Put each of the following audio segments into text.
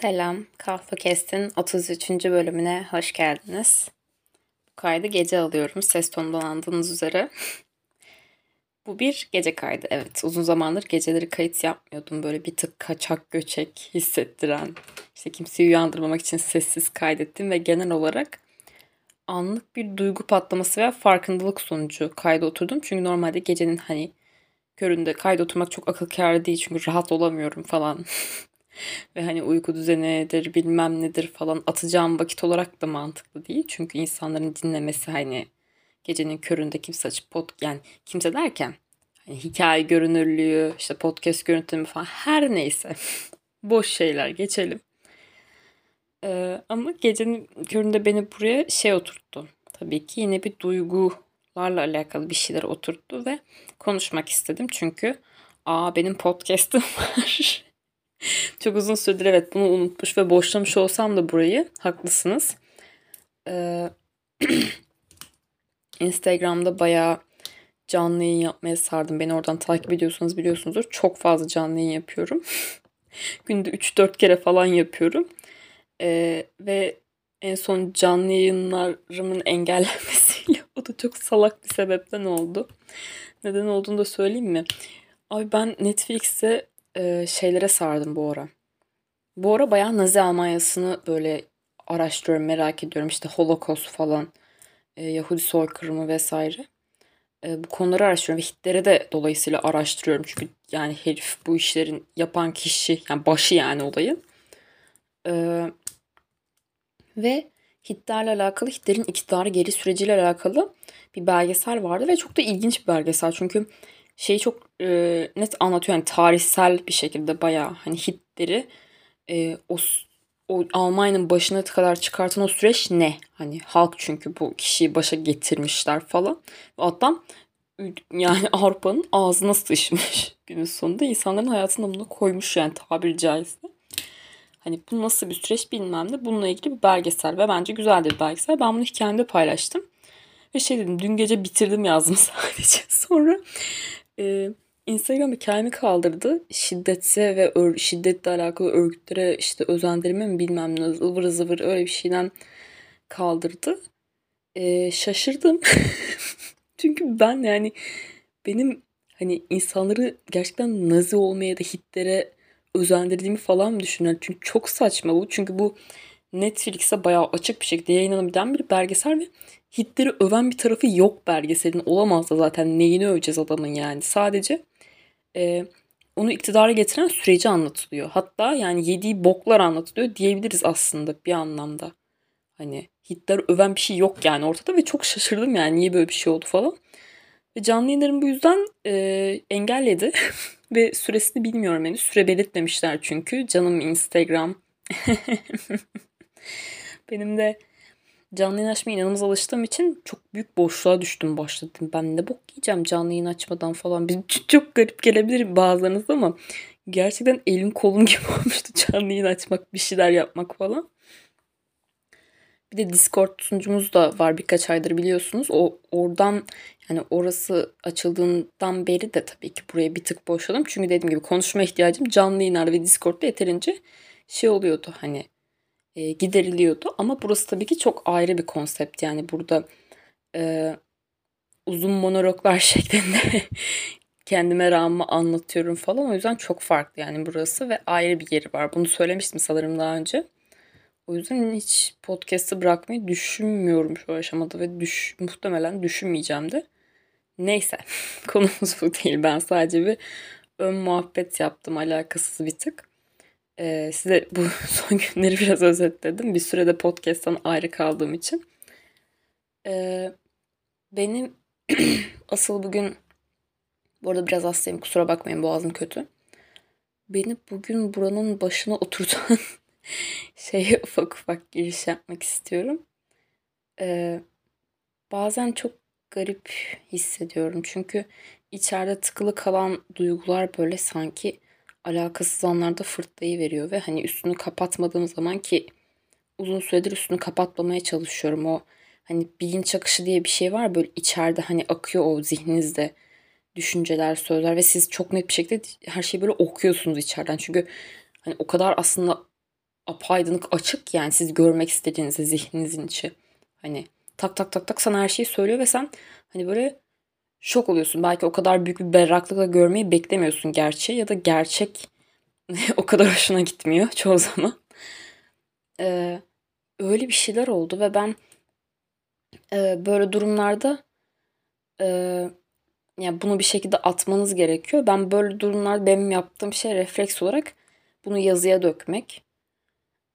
Selam, Kahve Kest'in 33. bölümüne hoş geldiniz. Bu kaydı gece alıyorum, ses tonundan anladığınız üzere. Bu bir gece kaydı, evet. Uzun zamandır geceleri kayıt yapmıyordum. Böyle bir tık kaçak göçek hissettiren, işte kimseyi uyandırmamak için sessiz kaydettim ve genel olarak anlık bir duygu patlaması veya farkındalık sonucu kayda oturdum. Çünkü normalde gecenin hani köründe kayda oturmak çok akıl kârı değil çünkü rahat olamıyorum falan. Ve hani uyku düzenidir bilmem nedir falan atacağım vakit olarak da mantıklı değil. Çünkü insanların dinlemesi hani gecenin köründe kimse açıp pod yani kimse derken hani hikaye görünürlüğü işte podcast görüntüleme falan her neyse boş şeyler geçelim. Ee, ama gecenin köründe beni buraya şey oturttu. Tabii ki yine bir duygularla alakalı bir şeyler oturttu ve konuşmak istedim. Çünkü aa benim podcast'ım var. Çok uzun süredir evet bunu unutmuş ve boşlamış olsam da burayı haklısınız. Ee, Instagram'da bayağı canlı yayın yapmaya sardım. Beni oradan takip ediyorsanız biliyorsunuzdur. Çok fazla canlı yayın yapıyorum. Günde 3-4 kere falan yapıyorum. Ee, ve en son canlı yayınlarımın engellenmesiyle o da çok salak bir sebepten oldu. Neden olduğunu da söyleyeyim mi? Abi ben Netflix'te e, şeylere sardım bu ara. Bu ara bayağı Nazi Almanyası'nı böyle araştırıyorum, merak ediyorum. İşte Holocaust falan, e, Yahudi soykırımı vesaire. E, bu konuları araştırıyorum ve Hitler'i de dolayısıyla araştırıyorum. Çünkü yani herif bu işlerin yapan kişi, yani başı yani olayın. E, ve Hitler'le alakalı, Hitler'in iktidarı geri süreciyle alakalı bir belgesel vardı ve çok da ilginç bir belgesel. Çünkü şeyi çok e, net anlatıyor. Yani tarihsel bir şekilde bayağı hani Hitler'i e, o, o Almanya'nın başına kadar çıkartan o süreç ne? Hani halk çünkü bu kişiyi başa getirmişler falan. Ve adam yani Avrupa'nın ağzına sıçmış günün sonunda. insanların hayatını bunu koymuş yani tabiri caizse. Hani bu nasıl bir süreç bilmem de bununla ilgili bir belgesel ve bence güzel bir belgesel. Ben bunu hikayemde paylaştım. Ve şey dedim dün gece bitirdim yazdım sadece. Sonra e, Instagram hikayemi kaldırdı. Şiddetse ve ör, şiddetle alakalı örgütlere işte özendirme mi bilmem ne ıvır zıvır öyle bir şeyden kaldırdı. E, şaşırdım. Çünkü ben yani benim hani insanları gerçekten nazi olmaya da Hitler'e özendirdiğimi falan düşünüyorum. Çünkü çok saçma bu. Çünkü bu Netflix'e bayağı açık bir şekilde yayınlanabilen bir belgesel ve Hitler'i öven bir tarafı yok belgeselin. Olamaz da zaten neyini öveceğiz adamın yani. Sadece e, onu iktidara getiren süreci anlatılıyor. Hatta yani yediği boklar anlatılıyor diyebiliriz aslında bir anlamda. Hani Hitler öven bir şey yok yani ortada ve çok şaşırdım yani niye böyle bir şey oldu falan. Ve canlı yayınlarım bu yüzden e, engelledi. ve süresini bilmiyorum henüz. Süre belirtmemişler çünkü. Canım Instagram. Benim de canlı yayın açmaya inanılmaz alıştığım için çok büyük boşluğa düştüm başladım. Ben ne bok yiyeceğim canlı yayın açmadan falan. Biz çok garip gelebilir bazılarınız ama gerçekten elim kolum gibi olmuştu canlı yayın açmak, bir şeyler yapmak falan. Bir de Discord sunucumuz da var birkaç aydır biliyorsunuz. O oradan yani orası açıldığından beri de tabii ki buraya bir tık boşladım. Çünkü dediğim gibi konuşma ihtiyacım canlı yayınlarda ve Discord'da yeterince şey oluyordu hani e, gideriliyordu. Ama burası tabii ki çok ayrı bir konsept. Yani burada e, uzun monologlar şeklinde kendime rağmen anlatıyorum falan. O yüzden çok farklı yani burası ve ayrı bir yeri var. Bunu söylemiştim sanırım daha önce. O yüzden hiç podcast'ı bırakmayı düşünmüyorum şu aşamada ve düş, muhtemelen düşünmeyeceğim de. Neyse konumuz bu değil. Ben sadece bir ön muhabbet yaptım alakasız bir tık. Ee, size bu son günleri biraz özetledim. Bir sürede podcast'tan ayrı kaldığım için. Ee, benim asıl bugün bu arada biraz hastayım kusura bakmayın boğazım kötü. Beni bugün buranın başına oturtan şeye ufak ufak giriş yapmak istiyorum. Ee, bazen çok garip hissediyorum. Çünkü içeride tıkılı kalan duygular böyle sanki alakasız anlarda fırtlayı veriyor ve hani üstünü kapatmadığım zaman ki uzun süredir üstünü kapatmamaya çalışıyorum. O hani bilinç akışı diye bir şey var böyle içeride hani akıyor o zihninizde düşünceler, sözler ve siz çok net bir şekilde her şeyi böyle okuyorsunuz içeriden. Çünkü hani o kadar aslında apaydınlık açık yani siz görmek istediğinizde zihninizin içi. Hani tak tak tak tak sana her şeyi söylüyor ve sen hani böyle şok oluyorsun. Belki o kadar büyük bir berraklıkla görmeyi beklemiyorsun gerçeği ya da gerçek o kadar hoşuna gitmiyor çoğu zaman. Ee, öyle bir şeyler oldu ve ben e, böyle durumlarda e, yani bunu bir şekilde atmanız gerekiyor. Ben böyle durumlarda benim yaptığım şey refleks olarak bunu yazıya dökmek.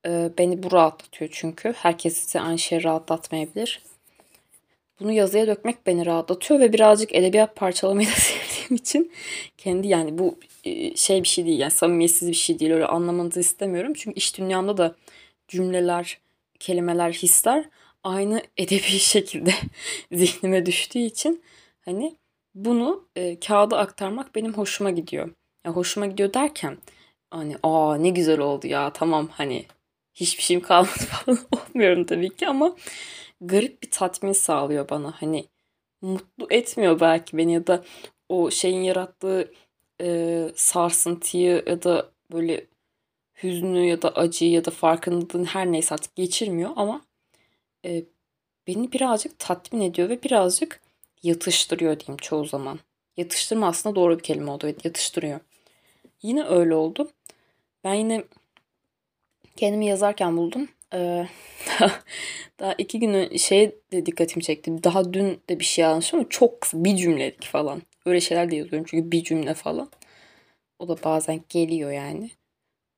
E, beni bu rahatlatıyor çünkü. Herkes size aynı şeyi rahatlatmayabilir. Bunu yazıya dökmek beni rahatlatıyor ve birazcık edebiyat parçalamayı da sevdiğim için kendi yani bu e, şey bir şey değil yani samimiyetsiz bir şey değil öyle anlamanızı istemiyorum. Çünkü iş dünyamda da cümleler, kelimeler, hisler aynı edebi şekilde zihnime düştüğü için hani bunu e, kağıda aktarmak benim hoşuma gidiyor. Ya hoşuma gidiyor derken hani aa ne güzel oldu ya tamam hani hiçbir şeyim kalmadı falan olmuyorum tabii ki ama garip bir tatmin sağlıyor bana. Hani mutlu etmiyor belki beni ya da o şeyin yarattığı e, sarsıntıyı ya da böyle hüznü ya da acıyı ya da farkındalığını her neyse artık geçirmiyor ama e, beni birazcık tatmin ediyor ve birazcık yatıştırıyor diyeyim çoğu zaman. Yatıştırma aslında doğru bir kelime oldu. Evet, yatıştırıyor. Yine öyle oldu. Ben yine kendimi yazarken buldum. Ee, daha iki gün şey de dikkatimi çekti. Daha dün de bir şey yazmışım ama çok kısa bir cümlelik falan. Öyle şeyler de yazıyorum çünkü bir cümle falan. O da bazen geliyor yani.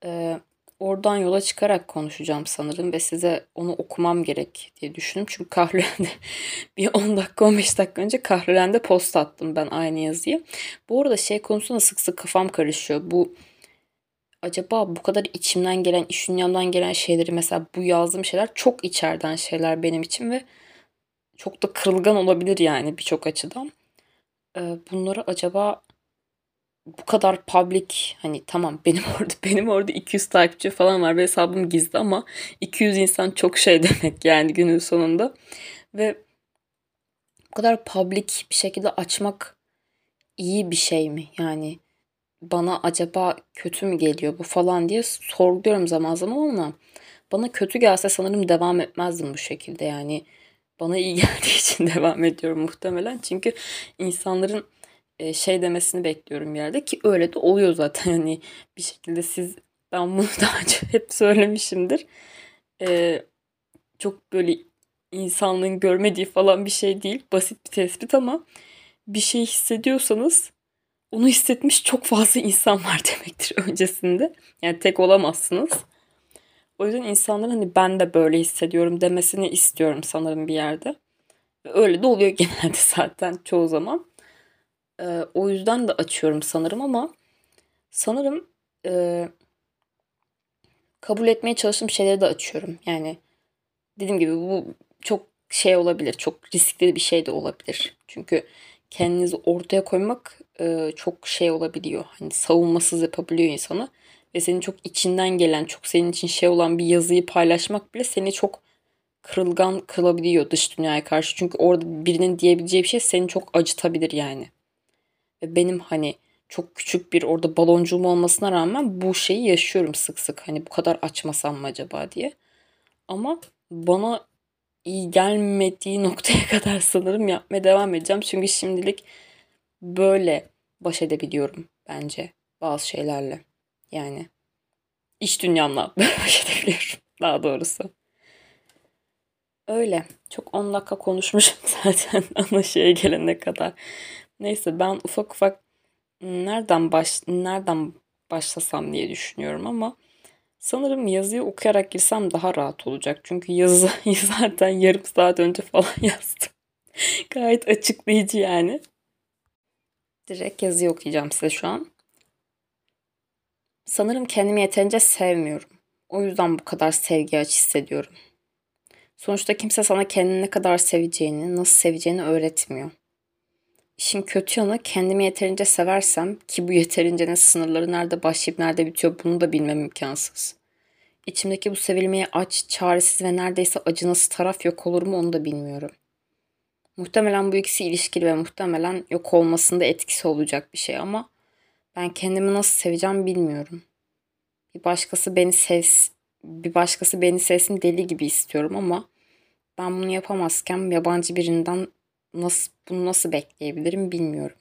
Ee, oradan yola çıkarak konuşacağım sanırım ve size onu okumam gerek diye düşündüm. Çünkü Kahrülen'de bir 10 dakika 15 dakika önce Kahrülen'de post attım ben aynı yazıyı. Bu arada şey konusunda sık sık kafam karışıyor. Bu acaba bu kadar içimden gelen, iş dünyamdan gelen şeyleri mesela bu yazdığım şeyler çok içeriden şeyler benim için ve çok da kırılgan olabilir yani birçok açıdan. Ee, bunları acaba bu kadar public hani tamam benim orada benim orada 200 takipçi falan var ve hesabım gizli ama 200 insan çok şey demek yani günün sonunda ve bu kadar public bir şekilde açmak iyi bir şey mi yani bana acaba kötü mü geliyor bu falan diye sorguluyorum zaman zaman ama bana kötü gelse sanırım devam etmezdim bu şekilde yani bana iyi geldiği için devam ediyorum muhtemelen çünkü insanların e, şey demesini bekliyorum bir yerde ki öyle de oluyor zaten hani bir şekilde siz ben bunu daha önce hep söylemişimdir. Ee, çok böyle insanlığın görmediği falan bir şey değil. Basit bir tespit ama bir şey hissediyorsanız onu hissetmiş çok fazla insan var demektir öncesinde. Yani tek olamazsınız. O yüzden insanların hani ben de böyle hissediyorum demesini istiyorum sanırım bir yerde. Ve öyle de oluyor genelde zaten çoğu zaman. E, o yüzden de açıyorum sanırım ama sanırım e, kabul etmeye çalıştığım şeyleri de açıyorum. Yani dediğim gibi bu çok şey olabilir. Çok riskli bir şey de olabilir. Çünkü kendinizi ortaya koymak e, çok şey olabiliyor. Hani savunmasız yapabiliyor insanı. Ve senin çok içinden gelen, çok senin için şey olan bir yazıyı paylaşmak bile seni çok kırılgan kılabiliyor dış dünyaya karşı. Çünkü orada birinin diyebileceği bir şey seni çok acıtabilir yani. Ve benim hani çok küçük bir orada baloncuğum olmasına rağmen bu şeyi yaşıyorum sık sık. Hani bu kadar açmasam mı acaba diye. Ama bana iyi gelmediği noktaya kadar sanırım yapmaya devam edeceğim. Çünkü şimdilik böyle baş edebiliyorum bence bazı şeylerle. Yani iş dünyamla baş edebiliyorum daha doğrusu. Öyle. Çok 10 dakika konuşmuşum zaten ana şeye gelene kadar. Neyse ben ufak ufak nereden baş nereden başlasam diye düşünüyorum ama sanırım yazıyı okuyarak girsem daha rahat olacak. Çünkü yazı zaten yarım saat önce falan yazdım. Gayet açıklayıcı yani. Direkt yazıyı okuyacağım size şu an. Sanırım kendimi yeterince sevmiyorum. O yüzden bu kadar sevgi aç hissediyorum. Sonuçta kimse sana kendini ne kadar seveceğini, nasıl seveceğini öğretmiyor. İşin kötü yanı kendimi yeterince seversem ki bu yeterincenin sınırları nerede başlayıp nerede bitiyor bunu da bilmem imkansız. İçimdeki bu sevilmeye aç, çaresiz ve neredeyse acınası taraf yok olur mu onu da bilmiyorum. Muhtemelen bu ikisi ilişkili ve muhtemelen yok olmasında etkisi olacak bir şey ama ben kendimi nasıl seveceğim bilmiyorum. Bir başkası beni sev bir başkası beni sevsin deli gibi istiyorum ama ben bunu yapamazken yabancı birinden nasıl bunu nasıl bekleyebilirim bilmiyorum.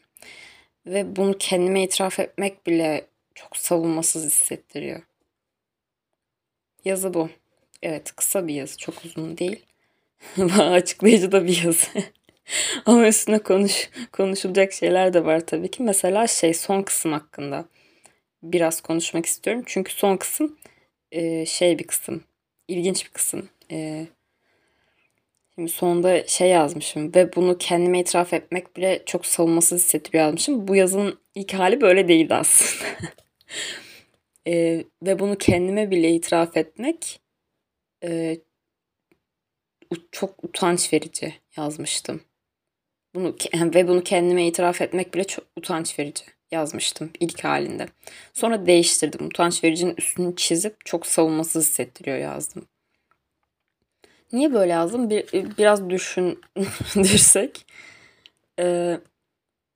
Ve bunu kendime itiraf etmek bile çok savunmasız hissettiriyor. Yazı bu. Evet kısa bir yazı çok uzun değil. Açıklayıcı da bir yazı. Ama üstüne konuş, konuşulacak şeyler de var tabii ki. Mesela şey son kısım hakkında biraz konuşmak istiyorum. Çünkü son kısım e, şey bir kısım. ilginç bir kısım. E, şimdi sonunda şey yazmışım ve bunu kendime itiraf etmek bile çok savunmasız hissettiriyor yazmışım. Bu yazının ilk hali böyle değildi aslında. e, ve bunu kendime bile itiraf etmek e, çok utanç verici yazmıştım. Bunu ve bunu kendime itiraf etmek bile çok utanç verici yazmıştım ilk halinde. Sonra değiştirdim. Utanç vericinin üstünü çizip çok savunmasız hissettiriyor yazdım. Niye böyle yazdım? Bir, biraz düşündürsek. Ee,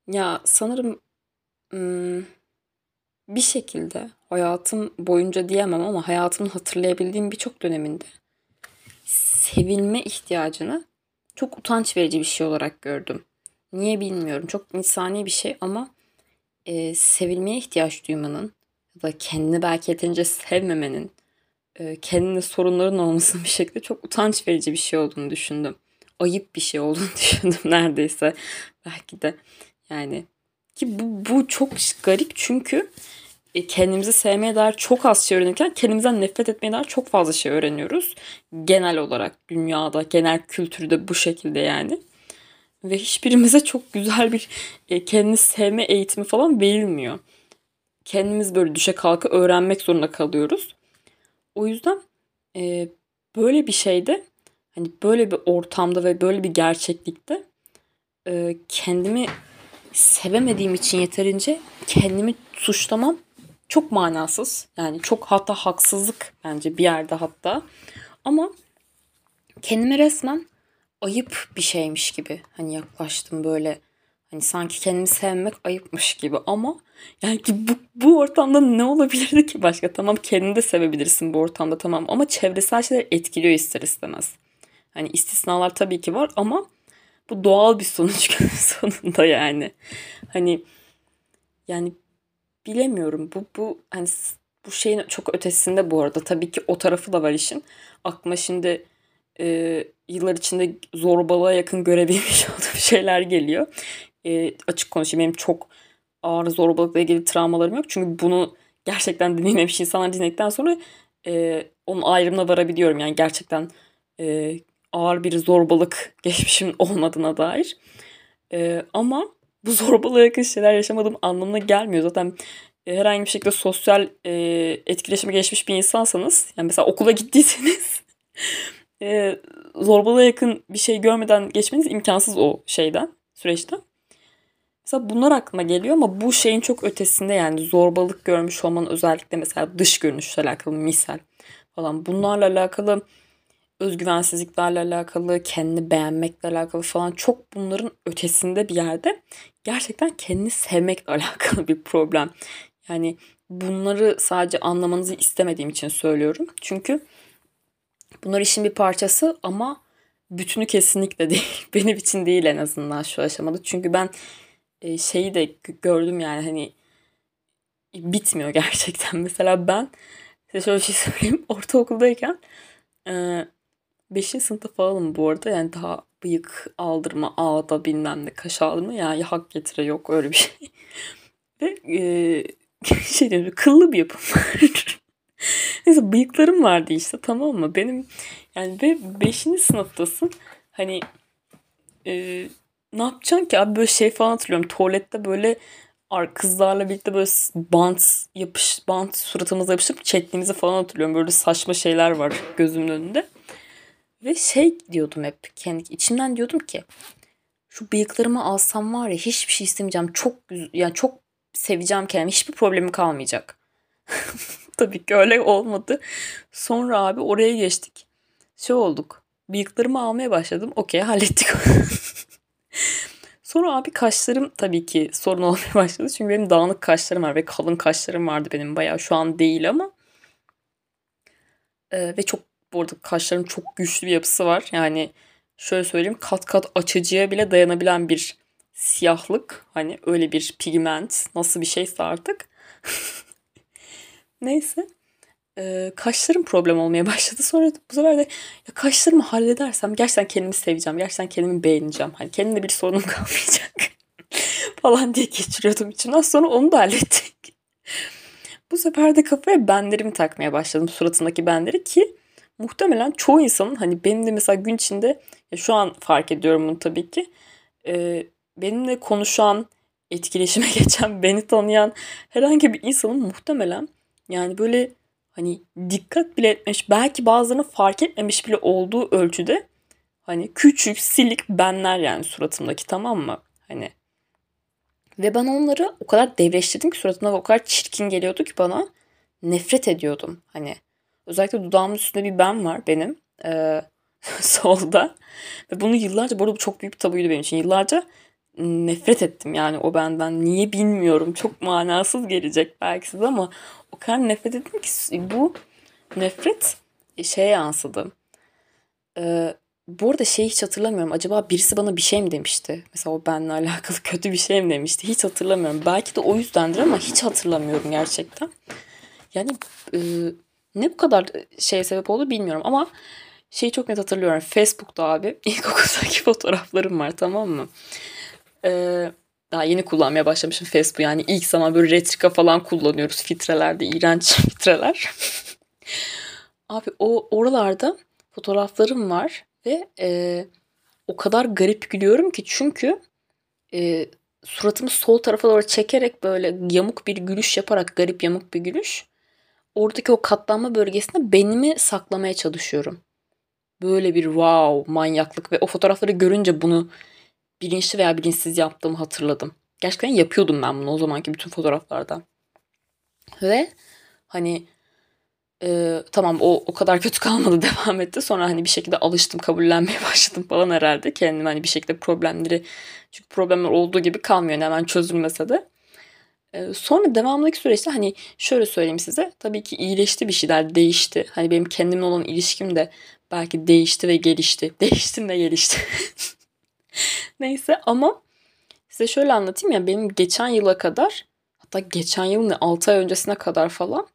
ya sanırım bir şekilde hayatım boyunca diyemem ama hayatımın hatırlayabildiğim birçok döneminde sevilme ihtiyacını çok utanç verici bir şey olarak gördüm. Niye bilmiyorum. Çok insani bir şey ama e, sevilmeye ihtiyaç duymanın ya da kendini belki yeterince sevmemenin e, kendine sorunların olmasının bir şekilde çok utanç verici bir şey olduğunu düşündüm. Ayıp bir şey olduğunu düşündüm neredeyse. Belki de yani ki bu, bu çok garip çünkü e, kendimizi sevmeye dair çok az şey öğrenirken kendimizden nefret etmeye dair çok fazla şey öğreniyoruz. Genel olarak dünyada, genel kültürde bu şekilde yani. Ve hiçbirimize çok güzel bir e, kendini sevme eğitimi falan verilmiyor. Kendimiz böyle düşe kalka öğrenmek zorunda kalıyoruz. O yüzden e, böyle bir şeyde hani böyle bir ortamda ve böyle bir gerçeklikte e, kendimi sevemediğim için yeterince kendimi suçlamam çok manasız. Yani çok hatta haksızlık bence bir yerde hatta. Ama kendime resmen ayıp bir şeymiş gibi hani yaklaştım böyle. Hani sanki kendimi sevmek ayıpmış gibi ama yani ki bu, bu ortamda ne olabilirdi ki başka? Tamam kendini de sevebilirsin bu ortamda tamam ama çevresel şeyler etkiliyor ister istemez. Hani istisnalar tabii ki var ama bu doğal bir sonuç sonunda yani. Hani yani bilemiyorum. Bu bu hani bu şeyin çok ötesinde bu arada. Tabii ki o tarafı da var işin. Aklıma şimdi e, yıllar içinde zorbalığa yakın görebilmiş olduğum şeyler geliyor. E, açık konuşayım benim çok ağır zorbalıkla ilgili travmalarım yok. Çünkü bunu gerçekten dinlememiş insanlar dinledikten sonra e, onun ayrımına varabiliyorum. Yani gerçekten e, ağır bir zorbalık geçmişim olmadığına dair. E, ama bu zorbalığa yakın şeyler yaşamadığım anlamına gelmiyor. Zaten e, herhangi bir şekilde sosyal e, etkileşime geçmiş bir insansanız yani mesela okula gittiyseniz e, zorbalığa yakın bir şey görmeden geçmeniz imkansız o şeyden süreçten. Mesela bunlar aklıma geliyor ama bu şeyin çok ötesinde yani zorbalık görmüş olmanın özellikle mesela dış görünüşle alakalı misal falan bunlarla alakalı özgüvensizliklerle alakalı, kendini beğenmekle alakalı falan çok bunların ötesinde bir yerde gerçekten kendini sevmekle alakalı bir problem. Yani bunları sadece anlamanızı istemediğim için söylüyorum. Çünkü bunlar işin bir parçası ama bütünü kesinlikle değil. Benim için değil en azından şu aşamada. Çünkü ben e, şeyi de gördüm yani hani bitmiyor gerçekten. Mesela ben size şöyle bir şey söyleyeyim. Ortaokuldayken e, 5. sınıfta falanım bu arada. Yani daha bıyık aldırma, ağda bilmem ne kaş aldırma yani hak getire yok öyle bir şey. Ve e, şey diyorum kıllı bir yapım var. Neyse bıyıklarım vardı işte tamam mı? Benim yani ve 5. sınıftasın. Hani e, ne yapacaksın ki abi böyle şey falan hatırlıyorum. Tuvalette böyle kızlarla birlikte böyle bant yapış bant suratımıza yapışıp çektiğimizi falan hatırlıyorum. Böyle saçma şeyler var gözümün önünde. Ve şey diyordum hep kendi içimden diyordum ki şu bıyıklarımı alsam var ya hiçbir şey istemeyeceğim. Çok yani çok seveceğim kendimi. Hiçbir problemim kalmayacak. Tabii ki öyle olmadı. Sonra abi oraya geçtik. Şey olduk. Bıyıklarımı almaya başladım. Okey hallettik. Sonra abi kaşlarım tabii ki sorun olmaya başladı. Çünkü benim dağınık kaşlarım var ve kalın kaşlarım vardı benim bayağı. Şu an değil ama Ee, ve çok bu arada kaşların çok güçlü bir yapısı var. Yani şöyle söyleyeyim kat kat açıcıya bile dayanabilen bir siyahlık. Hani öyle bir pigment nasıl bir şeyse artık. Neyse. Ee, kaşlarım problem olmaya başladı. Sonra bu sefer de ya kaşlarımı halledersem gerçekten kendimi seveceğim. Gerçekten kendimi beğeneceğim. Hani kendimde bir sorunum kalmayacak. falan diye geçiriyordum içimden. Sonra onu da hallettik. bu sefer de kafaya benlerimi takmaya başladım. Suratındaki benleri ki muhtemelen çoğu insanın hani benim de mesela gün içinde ya şu an fark ediyorum bunu tabii ki. E, benimle konuşan, etkileşime geçen, beni tanıyan herhangi bir insanın muhtemelen yani böyle hani dikkat bile etmiş, belki bazılarını fark etmemiş bile olduğu ölçüde hani küçük, silik benler yani suratımdaki tamam mı? Hani ve ben onları o kadar devreştirdim ki suratımda o kadar çirkin geliyordu ki bana nefret ediyordum. Hani özellikle dudağımın üstünde bir ben var benim. Ee, solda. Ve bunu yıllarca, bu arada bu çok büyük bir tabuydu benim için. Yıllarca nefret ettim yani o benden. Niye bilmiyorum. Çok manasız gelecek belki size ama o kadar nefret ettim ki bu nefret şeye yansıdı. Ee, bu arada şeyi hiç hatırlamıyorum. Acaba birisi bana bir şey mi demişti? Mesela o benimle alakalı kötü bir şey mi demişti? Hiç hatırlamıyorum. Belki de o yüzdendir ama hiç hatırlamıyorum gerçekten. Yani e, ne bu kadar şeye sebep oldu bilmiyorum ama şeyi çok net hatırlıyorum. Facebook'ta abi ilkokuldaki fotoğraflarım var tamam mı? Ee, daha yeni kullanmaya başlamışım Facebook. Yani ilk zaman böyle retrika falan kullanıyoruz filtrelerde. iğrenç filtreler. abi o oralarda fotoğraflarım var ve e, o kadar garip gülüyorum ki çünkü e, suratımı sol tarafa doğru çekerek böyle yamuk bir gülüş yaparak garip yamuk bir gülüş. Oradaki o katlanma bölgesinde benimi saklamaya çalışıyorum. Böyle bir wow manyaklık ve o fotoğrafları görünce bunu bilinçli veya bilinçsiz yaptığımı hatırladım. Gerçekten yapıyordum ben bunu o zamanki bütün fotoğraflarda. Ve hani e, tamam o o kadar kötü kalmadı devam etti. Sonra hani bir şekilde alıştım, kabullenmeye başladım falan herhalde. Kendim hani bir şekilde problemleri çünkü problemler olduğu gibi kalmıyor hemen çözülmese de. E, sonra devamındaki süreçte hani şöyle söyleyeyim size. Tabii ki iyileşti bir şeyler, değişti. Hani benim kendimle olan ilişkim de belki değişti ve gelişti. Değiştim ve gelişti. Neyse ama size şöyle anlatayım ya benim geçen yıla kadar hatta geçen yıl ne 6 ay öncesine kadar falan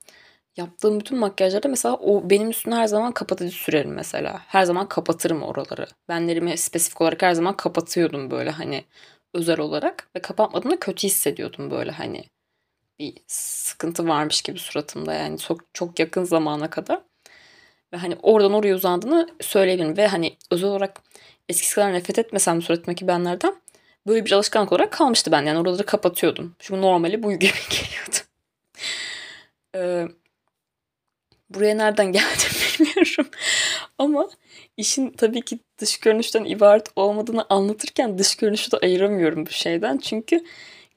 yaptığım bütün makyajlarda mesela o benim üstüne her zaman kapatıcı sürerim mesela. Her zaman kapatırım oraları. Benlerimi spesifik olarak her zaman kapatıyordum böyle hani özel olarak ve kapatmadığımda kötü hissediyordum böyle hani bir sıkıntı varmış gibi suratımda yani çok çok yakın zamana kadar. Ve hani oradan oraya uzandığını söyleyebilirim ve hani özel olarak eskisi kadar nefret etmesem suratımdaki benlerden böyle bir alışkanlık olarak kalmıştı ben. Yani oraları kapatıyordum. Çünkü normali bu gibi geliyordu. Ee, buraya nereden geldim bilmiyorum. Ama işin tabii ki dış görünüşten ibaret olmadığını anlatırken dış görünüşü de ayıramıyorum bu şeyden. Çünkü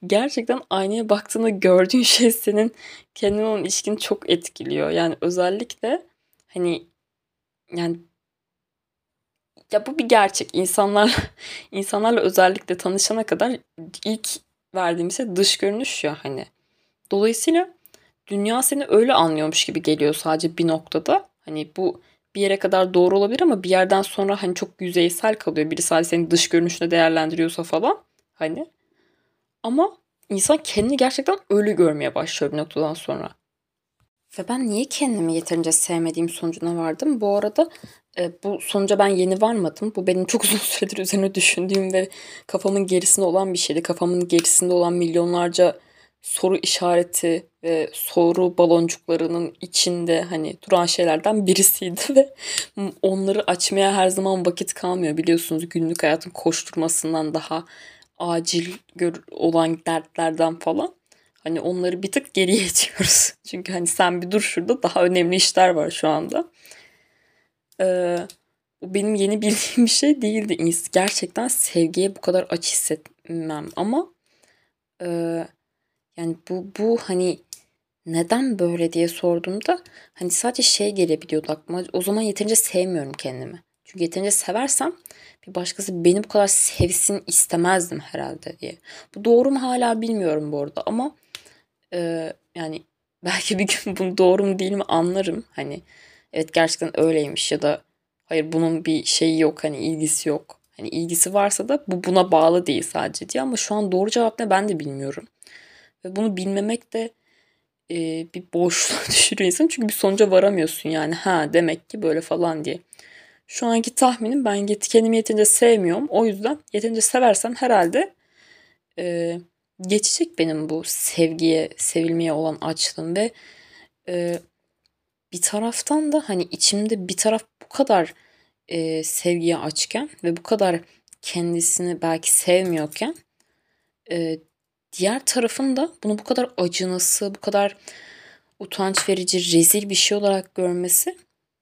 gerçekten aynaya baktığında gördüğün şey senin kendine olan ilişkini çok etkiliyor. Yani özellikle hani yani ya bu bir gerçek. İnsanlar insanlarla özellikle tanışana kadar ilk verdiğimiz şey dış görünüş ya hani. Dolayısıyla dünya seni öyle anlıyormuş gibi geliyor sadece bir noktada. Hani bu bir yere kadar doğru olabilir ama bir yerden sonra hani çok yüzeysel kalıyor. Biri sadece senin dış görünüşüne değerlendiriyorsa falan. Hani. Ama insan kendini gerçekten öyle görmeye başlıyor bir noktadan sonra. Ve ben niye kendimi yeterince sevmediğim sonucuna vardım? Bu arada e, bu sonuca ben yeni varmadım. Bu benim çok uzun süredir üzerine düşündüğüm ve kafamın gerisinde olan bir şeydi. Kafamın gerisinde olan milyonlarca soru işareti ve soru baloncuklarının içinde hani duran şeylerden birisiydi ve onları açmaya her zaman vakit kalmıyor biliyorsunuz günlük hayatın koşturmasından daha acil olan dertlerden falan. Hani onları bir tık geriye itiyoruz. Çünkü hani sen bir dur şurada daha önemli işler var şu anda. Ee, bu benim yeni bildiğim bir şey değildi. Gerçekten sevgiye bu kadar aç hissetmem ama e, yani bu bu hani neden böyle diye sorduğumda hani sadece şey gelebiliyordu aklıma. O zaman yeterince sevmiyorum kendimi. Çünkü yeterince seversem bir başkası beni bu kadar sevsin istemezdim herhalde diye. Bu doğru mu hala bilmiyorum bu arada ama e, yani belki bir gün bunu doğru mu değil mi anlarım. Hani evet gerçekten öyleymiş ya da hayır bunun bir şeyi yok hani ilgisi yok. Hani ilgisi varsa da bu buna bağlı değil sadece diye ama şu an doğru cevap ne ben de bilmiyorum. Ve bunu bilmemek de e, bir boşluğa düşürüyor insan çünkü bir sonuca varamıyorsun yani ha demek ki böyle falan diye. Şu anki tahminim ben kendimi yeterince sevmiyorum. O yüzden yeterince seversem herhalde e, geçecek benim bu sevgiye, sevilmeye olan açlığım ve e, bir taraftan da hani içimde bir taraf bu kadar e, sevgiye açken ve bu kadar kendisini belki sevmiyorken e, diğer tarafın da bunu bu kadar acınası, bu kadar utanç verici, rezil bir şey olarak görmesi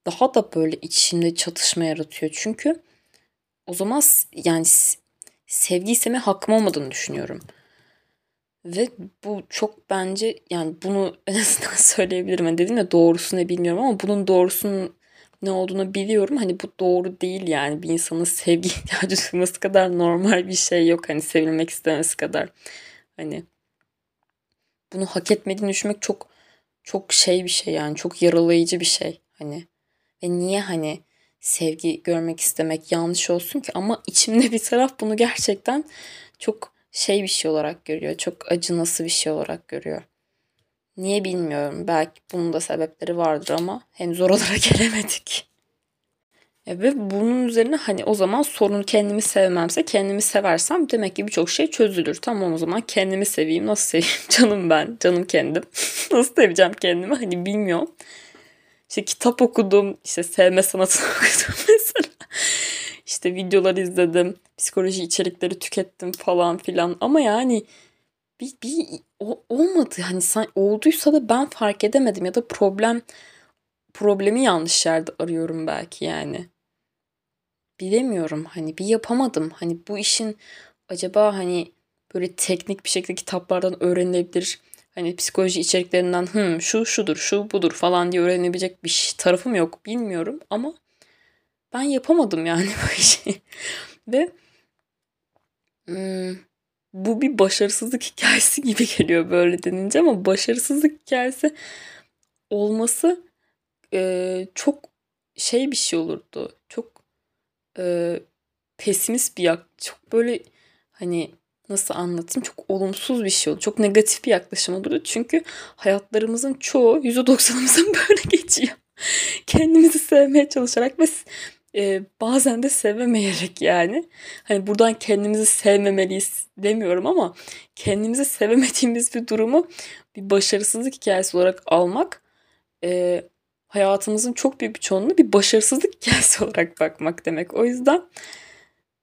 daha da böyle içimde çatışma yaratıyor. Çünkü o zaman yani sevgi isteme hakkım olmadığını düşünüyorum. Ve bu çok bence yani bunu en azından söyleyebilirim. Yani dedim ya doğrusu ne bilmiyorum ama bunun doğrusunun ne olduğunu biliyorum. Hani bu doğru değil yani bir insanın sevgi ihtiyacı duyması kadar normal bir şey yok. Hani sevilmek istemesi kadar. Hani bunu hak etmediğini düşünmek çok çok şey bir şey yani çok yaralayıcı bir şey. Hani ve niye hani sevgi görmek istemek yanlış olsun ki ama içimde bir taraf bunu gerçekten çok şey bir şey olarak görüyor. Çok acınası bir şey olarak görüyor. Niye bilmiyorum. Belki bunun da sebepleri vardır ama henüz oralara gelemedik. E ve bunun üzerine hani o zaman sorun kendimi sevmemse kendimi seversem demek ki birçok şey çözülür. Tamam o zaman kendimi seveyim. Nasıl seveyim? Canım ben. Canım kendim. Nasıl seveceğim kendimi? Hani bilmiyorum. İşte kitap okudum. işte sevme sanatını okudum mesela. İşte videolar izledim. Psikoloji içerikleri tükettim falan filan. Ama yani bir, bir o, olmadı. Hani sen, olduysa da ben fark edemedim. Ya da problem problemi yanlış yerde arıyorum belki yani. Bilemiyorum. Hani bir yapamadım. Hani bu işin acaba hani böyle teknik bir şekilde kitaplardan öğrenilebilir hani psikoloji içeriklerinden Hı, şu şudur şu budur falan diye öğrenebilecek bir tarafım yok bilmiyorum ama ben yapamadım yani bu işi. Ve hmm, bu bir başarısızlık hikayesi gibi geliyor böyle denince ama başarısızlık hikayesi olması e, çok şey bir şey olurdu. Çok e, pesimist bir yak. Çok böyle hani nasıl anlatayım çok olumsuz bir şey oldu. Çok negatif bir yaklaşım oldu. Çünkü hayatlarımızın çoğu %90'ımızın böyle geçiyor. Kendimizi sevmeye çalışarak ve e, bazen de sevemeyerek yani. Hani buradan kendimizi sevmemeliyiz demiyorum ama kendimizi sevemediğimiz bir durumu bir başarısızlık hikayesi olarak almak e, hayatımızın çok büyük bir çoğunluğu bir başarısızlık hikayesi olarak bakmak demek. O yüzden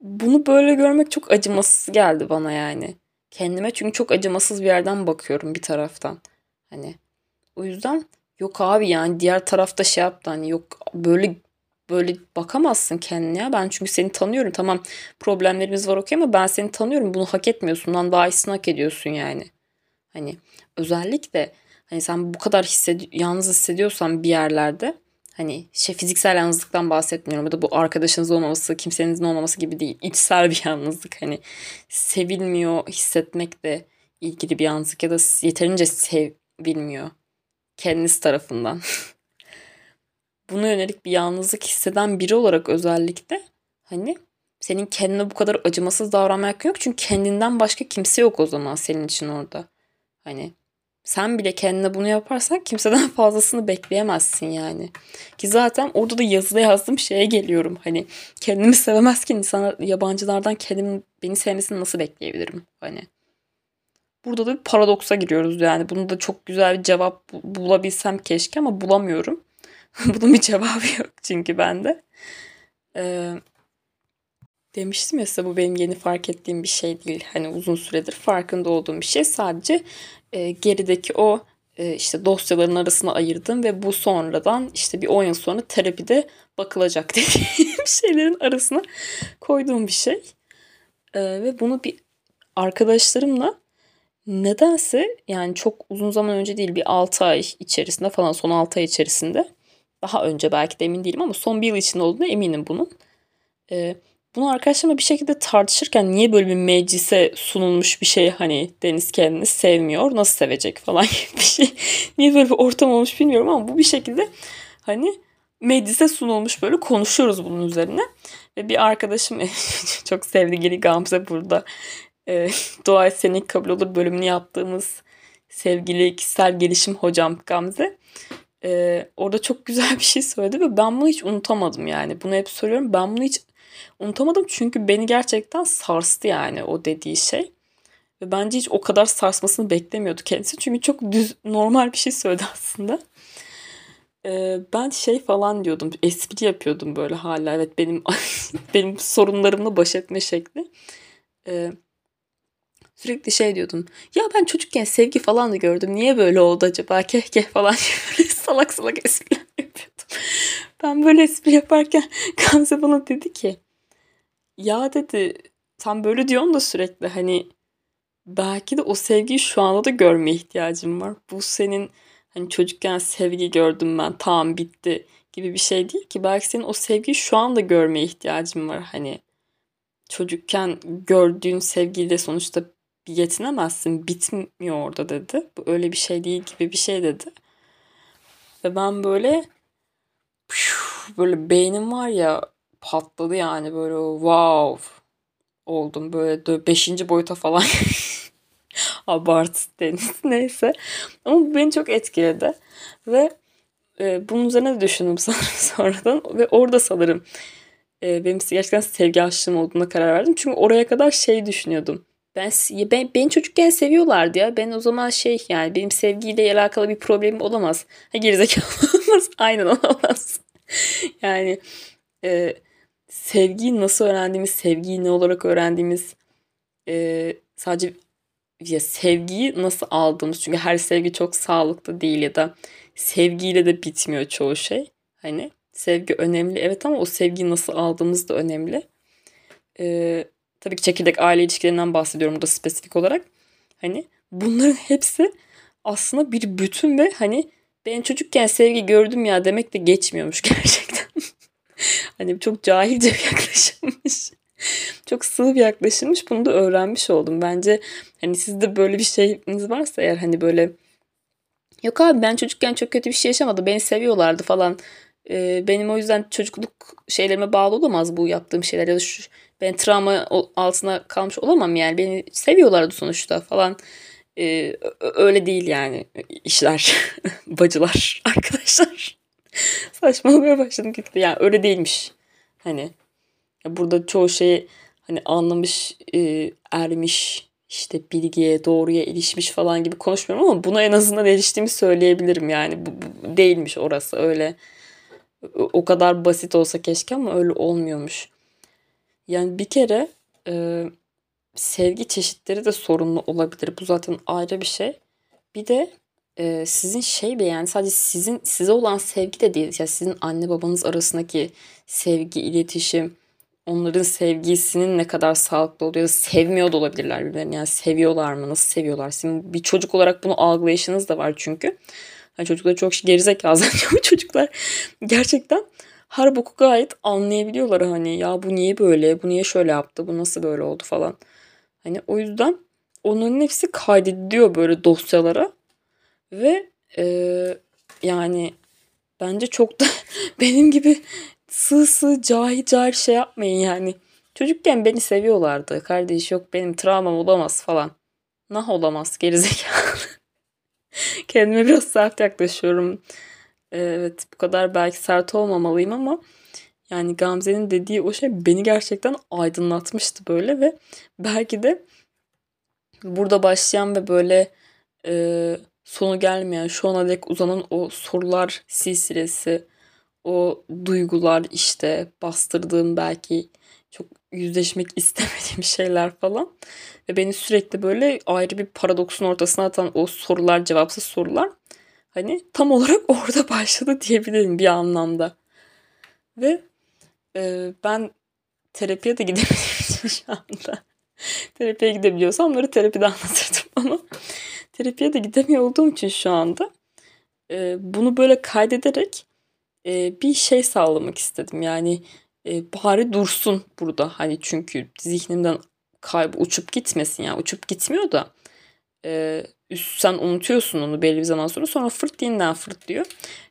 bunu böyle görmek çok acımasız geldi bana yani. Kendime çünkü çok acımasız bir yerden bakıyorum bir taraftan. Hani o yüzden yok abi yani diğer tarafta şey yaptı hani yok böyle böyle bakamazsın kendine ya. Ben çünkü seni tanıyorum. Tamam problemlerimiz var okey ama ben seni tanıyorum. Bunu hak etmiyorsun. Lan daha iyisini hak ediyorsun yani. Hani özellikle hani sen bu kadar hissedi yalnız hissediyorsan bir yerlerde Hani şey fiziksel yalnızlıktan bahsetmiyorum. Ya da bu arkadaşınız olmaması, kimsenizin olmaması gibi değil. İçsel bir yalnızlık. Hani sevilmiyor hissetmekle ilgili bir yalnızlık ya da yeterince sevilmiyor kendiniz tarafından. Buna yönelik bir yalnızlık hisseden biri olarak özellikle hani senin kendine bu kadar acımasız davranmak yok. Çünkü kendinden başka kimse yok o zaman senin için orada. Hani sen bile kendine bunu yaparsan kimseden fazlasını bekleyemezsin yani. Ki zaten orada da yazıda yazdığım şeye geliyorum. Hani kendimi sevemezken insanlar yabancılardan kendim beni sevmesini nasıl bekleyebilirim? Hani burada da bir paradoksa giriyoruz yani. Bunu da çok güzel bir cevap bulabilsem keşke ama bulamıyorum. Bunun bir cevabı yok çünkü bende. Ee, demiştim ya size bu benim yeni fark ettiğim bir şey değil. Hani uzun süredir farkında olduğum bir şey. Sadece e, gerideki o e, işte dosyaların arasına ayırdım ve bu sonradan işte bir 10 yıl sonra terapide bakılacak dediğim şeylerin arasına koyduğum bir şey. E, ve bunu bir arkadaşlarımla nedense yani çok uzun zaman önce değil bir 6 ay içerisinde falan son 6 ay içerisinde daha önce belki de emin değilim ama son bir yıl içinde olduğuna eminim bunun. Ee, bunu arkadaşlarımla bir şekilde tartışırken niye böyle bir meclise sunulmuş bir şey hani Deniz kendini sevmiyor nasıl sevecek falan gibi bir şey. niye böyle bir ortam olmuş bilmiyorum ama bu bir şekilde hani meclise sunulmuş böyle konuşuyoruz bunun üzerine. Ve bir arkadaşım çok sevgili Gamze burada e, Dua et senin kabul olur bölümünü yaptığımız sevgili kişisel gelişim hocam Gamze. E, orada çok güzel bir şey söyledi ve ben bunu hiç unutamadım yani. Bunu hep söylüyorum. Ben bunu hiç unutamadım çünkü beni gerçekten sarstı yani o dediği şey. Ve bence hiç o kadar sarsmasını beklemiyordu kendisi. Çünkü çok düz, normal bir şey söyledi aslında. Ee, ben şey falan diyordum. Espri yapıyordum böyle hala. Evet benim benim sorunlarımla baş etme şekli. Ee, sürekli şey diyordum. Ya ben çocukken sevgi falan da gördüm. Niye böyle oldu acaba? Keh keh falan böyle salak salak espriler yapıyordum. Ben böyle espri yaparken Gamze bana dedi ki ya dedi tam böyle diyorsun da sürekli hani belki de o sevgiyi şu anda da görmeye ihtiyacım var. Bu senin hani çocukken sevgi gördüm ben tamam bitti gibi bir şey değil ki. Belki senin o sevgiyi şu anda görmeye ihtiyacın var. Hani çocukken gördüğün sevgiyle sonuçta yetinemezsin. Bitmiyor orada dedi. Bu öyle bir şey değil gibi bir şey dedi. Ve ben böyle böyle beynim var ya patladı yani böyle wow oldum böyle beşinci boyuta falan abart deniz neyse ama bu beni çok etkiledi ve e, bunun üzerine de düşündüm sanırım sonradan ve orada sanırım e, benim gerçekten sevgi aşığım olduğuna karar verdim çünkü oraya kadar şey düşünüyordum ben, ben beni çocukken seviyorlardı ya. Ben o zaman şey yani benim sevgiyle alakalı bir problemim olamaz. Ha gerizekalı olamaz. Aynen olamaz. yani e, sevgiyi nasıl öğrendiğimiz, sevgiyi ne olarak öğrendiğimiz e, sadece ya sevgiyi nasıl aldığımız çünkü her sevgi çok sağlıklı değil ya da sevgiyle de bitmiyor çoğu şey. Hani sevgi önemli evet ama o sevgiyi nasıl aldığımız da önemli. Ee, tabii ki çekirdek aile ilişkilerinden bahsediyorum burada spesifik olarak. Hani bunların hepsi aslında bir bütün ve hani ben çocukken sevgi gördüm ya demek de geçmiyormuş gerçekten. hani çok cahilce bir yaklaşımmış. çok sığ bir yaklaşımmış. Bunu da öğrenmiş oldum. Bence hani sizde böyle bir şeyiniz varsa eğer hani böyle yok abi ben çocukken çok kötü bir şey yaşamadım. Beni seviyorlardı falan. Ee, benim o yüzden çocukluk şeylerime bağlı olamaz bu yaptığım şeyler. Ya da şu ben travma altına kalmış olamam yani. Beni seviyorlardı sonuçta falan. Ee, öyle değil yani işler bacılar arkadaşlar. Saçmalamaya başladım gitti. Yani öyle değilmiş. Hani burada çoğu şeyi hani anlamış e, ermiş işte bilgiye doğruya erişmiş falan gibi konuşmuyorum ama buna en azından eriştiğimi söyleyebilirim yani. Bu, bu değilmiş orası öyle o kadar basit olsa keşke ama öyle olmuyormuş. Yani bir kere e, sevgi çeşitleri de sorunlu olabilir. Bu zaten ayrı bir şey. Bir de e, sizin şey be yani sadece sizin size olan sevgi de değil. Yani sizin anne babanız arasındaki sevgi, iletişim, onların sevgisinin ne kadar sağlıklı oluyor. Sevmiyor da olabilirler birbirlerini. Yani seviyorlar mı? Nasıl seviyorlar? Sizin bir çocuk olarak bunu algılayışınız da var çünkü. Yani çocuklar çok gerizekalı ama çocuklar gerçekten her boku gayet anlayabiliyorlar hani ya bu niye böyle, bu niye şöyle yaptı, bu nasıl böyle oldu falan. Hani o yüzden onların hepsi kaydediliyor böyle dosyalara ve e, yani bence çok da benim gibi sığ sığ cahil cahil şey yapmayın yani. Çocukken beni seviyorlardı. Kardeş yok benim travmam olamaz falan. Nah olamaz gerizekalı. Kendime biraz sert yaklaşıyorum. Evet bu kadar belki sert olmamalıyım ama yani Gamze'nin dediği o şey beni gerçekten aydınlatmıştı böyle ve belki de burada başlayan ve böyle e, sonu gelmeyen şu ana dek uzanan o sorular silsilesi, o duygular işte bastırdığım belki çok yüzleşmek istemediğim şeyler falan ve beni sürekli böyle ayrı bir paradoksun ortasına atan o sorular cevapsız sorular hani tam olarak orada başladı diyebilirim bir anlamda. Ve e, ben terapiye de gidebilirim şu anda. terapiye gidebiliyorsam onları terapide anlatırdım ama terapiye de gidemiyor olduğum için şu anda e, bunu böyle kaydederek e, bir şey sağlamak istedim. Yani e, bari dursun burada hani çünkü zihnimden kaybı uçup gitmesin yani uçup gitmiyor da e, üst, sen unutuyorsun onu belli bir zaman sonra. Sonra fırt yeniden fırt diyor.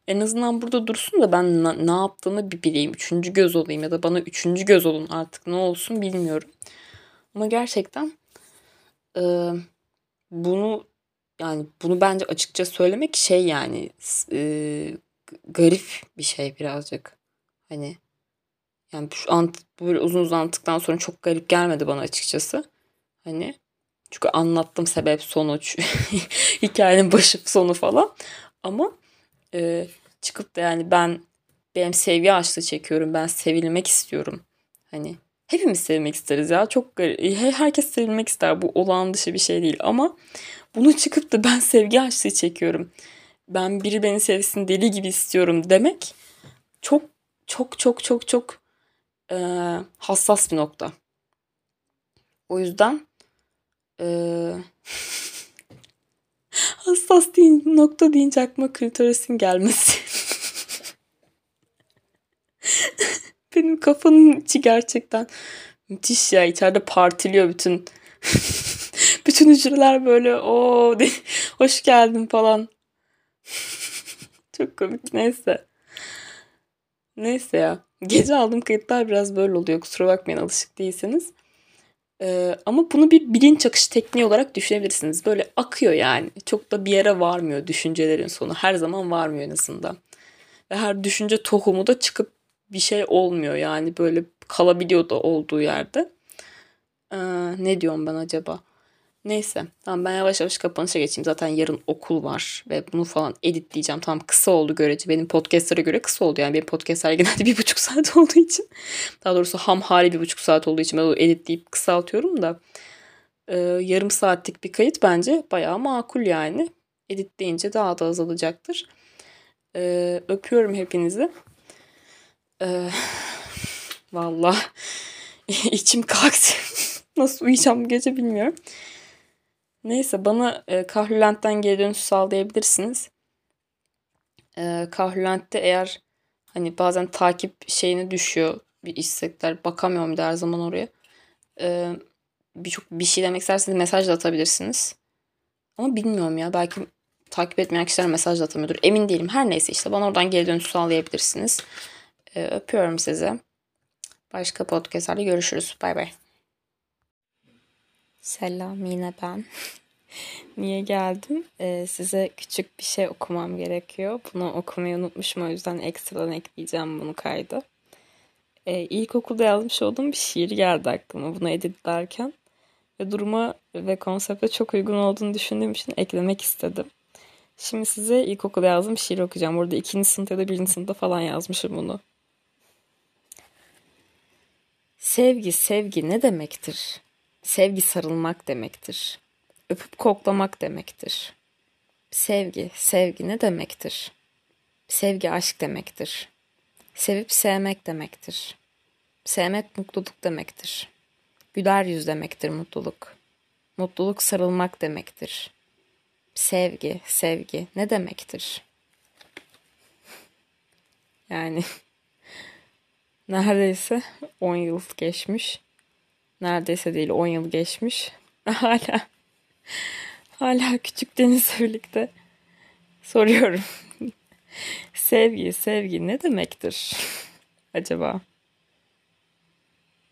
En azından burada dursun da ben na, ne yaptığını bir bileyim. Üçüncü göz olayım ya da bana üçüncü göz olun artık ne olsun bilmiyorum. Ama gerçekten e, bunu yani bunu bence açıkça söylemek şey yani e, garip bir şey birazcık. Hani yani şu ant, böyle uzun uzun anlattıktan sonra çok garip gelmedi bana açıkçası. Hani çünkü anlattım sebep sonuç hikayenin başı sonu falan. Ama e, çıkıp da yani ben benim sevgi açlığı çekiyorum. Ben sevilmek istiyorum. Hani hepimiz sevmek isteriz ya. Çok garip. Herkes sevilmek ister. Bu olağan dışı bir şey değil. Ama bunu çıkıp da ben sevgi açlığı çekiyorum. Ben biri beni sevsin deli gibi istiyorum demek çok çok çok çok çok e, hassas bir nokta. O yüzden e, hassas deyin, nokta deyince aklıma klitorisin gelmesi. Benim kafanın içi gerçekten müthiş ya. İçeride partiliyor bütün bütün hücreler böyle o hoş geldin falan. Çok komik neyse. Neyse ya. Gece aldığım kayıtlar biraz böyle oluyor. Kusura bakmayın alışık değilseniz. Ee, ama bunu bir bilinç akışı tekniği olarak düşünebilirsiniz. Böyle akıyor yani. Çok da bir yere varmıyor düşüncelerin sonu. Her zaman varmıyor en azından. Ve her düşünce tohumu da çıkıp bir şey olmuyor yani. Böyle kalabiliyor da olduğu yerde. Ee, ne diyorum ben acaba? Neyse. Tamam ben yavaş yavaş kapanışa geçeyim. Zaten yarın okul var ve bunu falan editleyeceğim. Tamam kısa oldu görece. Benim podcastlere göre kısa oldu. Yani benim podcastler genelde bir buçuk saat olduğu için. Daha doğrusu ham hali bir buçuk saat olduğu için ben onu editleyip kısaltıyorum da. E, yarım saatlik bir kayıt bence bayağı makul yani. Editleyince daha da azalacaktır. E, öpüyorum hepinizi. E, Valla içim kalktı. Nasıl uyuyacağım bu gece bilmiyorum. Neyse bana e, Kahrülent'ten geri dönüş sağlayabilirsiniz. E, Kahrülent'te eğer hani bazen takip şeyine düşüyor bir istekler. Bakamıyorum da her zaman oraya. E, Birçok bir şey demek isterseniz mesaj da atabilirsiniz. Ama bilmiyorum ya belki takip etmeyen kişiler mesaj da atamıyordur. Emin değilim. Her neyse işte bana oradan geri dönüş sağlayabilirsiniz. E, öpüyorum sizi. Başka podcastlarda görüşürüz. Bay bay. Selam yine ben. Niye geldim? Ee, size küçük bir şey okumam gerekiyor. Bunu okumayı unutmuşum o yüzden ekstradan ekleyeceğim bunu kayda. Ee, ilkokulda yazmış olduğum bir şiir geldi aklıma bunu editlerken. Ve duruma ve konsepte çok uygun olduğunu düşündüğüm için eklemek istedim. Şimdi size ilkokulda yazdığım şiir okuyacağım. Burada ikinci sınıfta ya da birinci sınıfta falan yazmışım bunu. Sevgi, sevgi ne demektir? Sevgi sarılmak demektir. Öpüp koklamak demektir. Sevgi, sevgi ne demektir? Sevgi aşk demektir. Sevip sevmek demektir. Sevmek mutluluk demektir. Güler yüz demektir mutluluk. Mutluluk sarılmak demektir. Sevgi, sevgi ne demektir? Yani neredeyse 10 yıl geçmiş neredeyse değil 10 yıl geçmiş. Hala hala küçük Deniz'le birlikte soruyorum. sevgi, sevgi ne demektir acaba?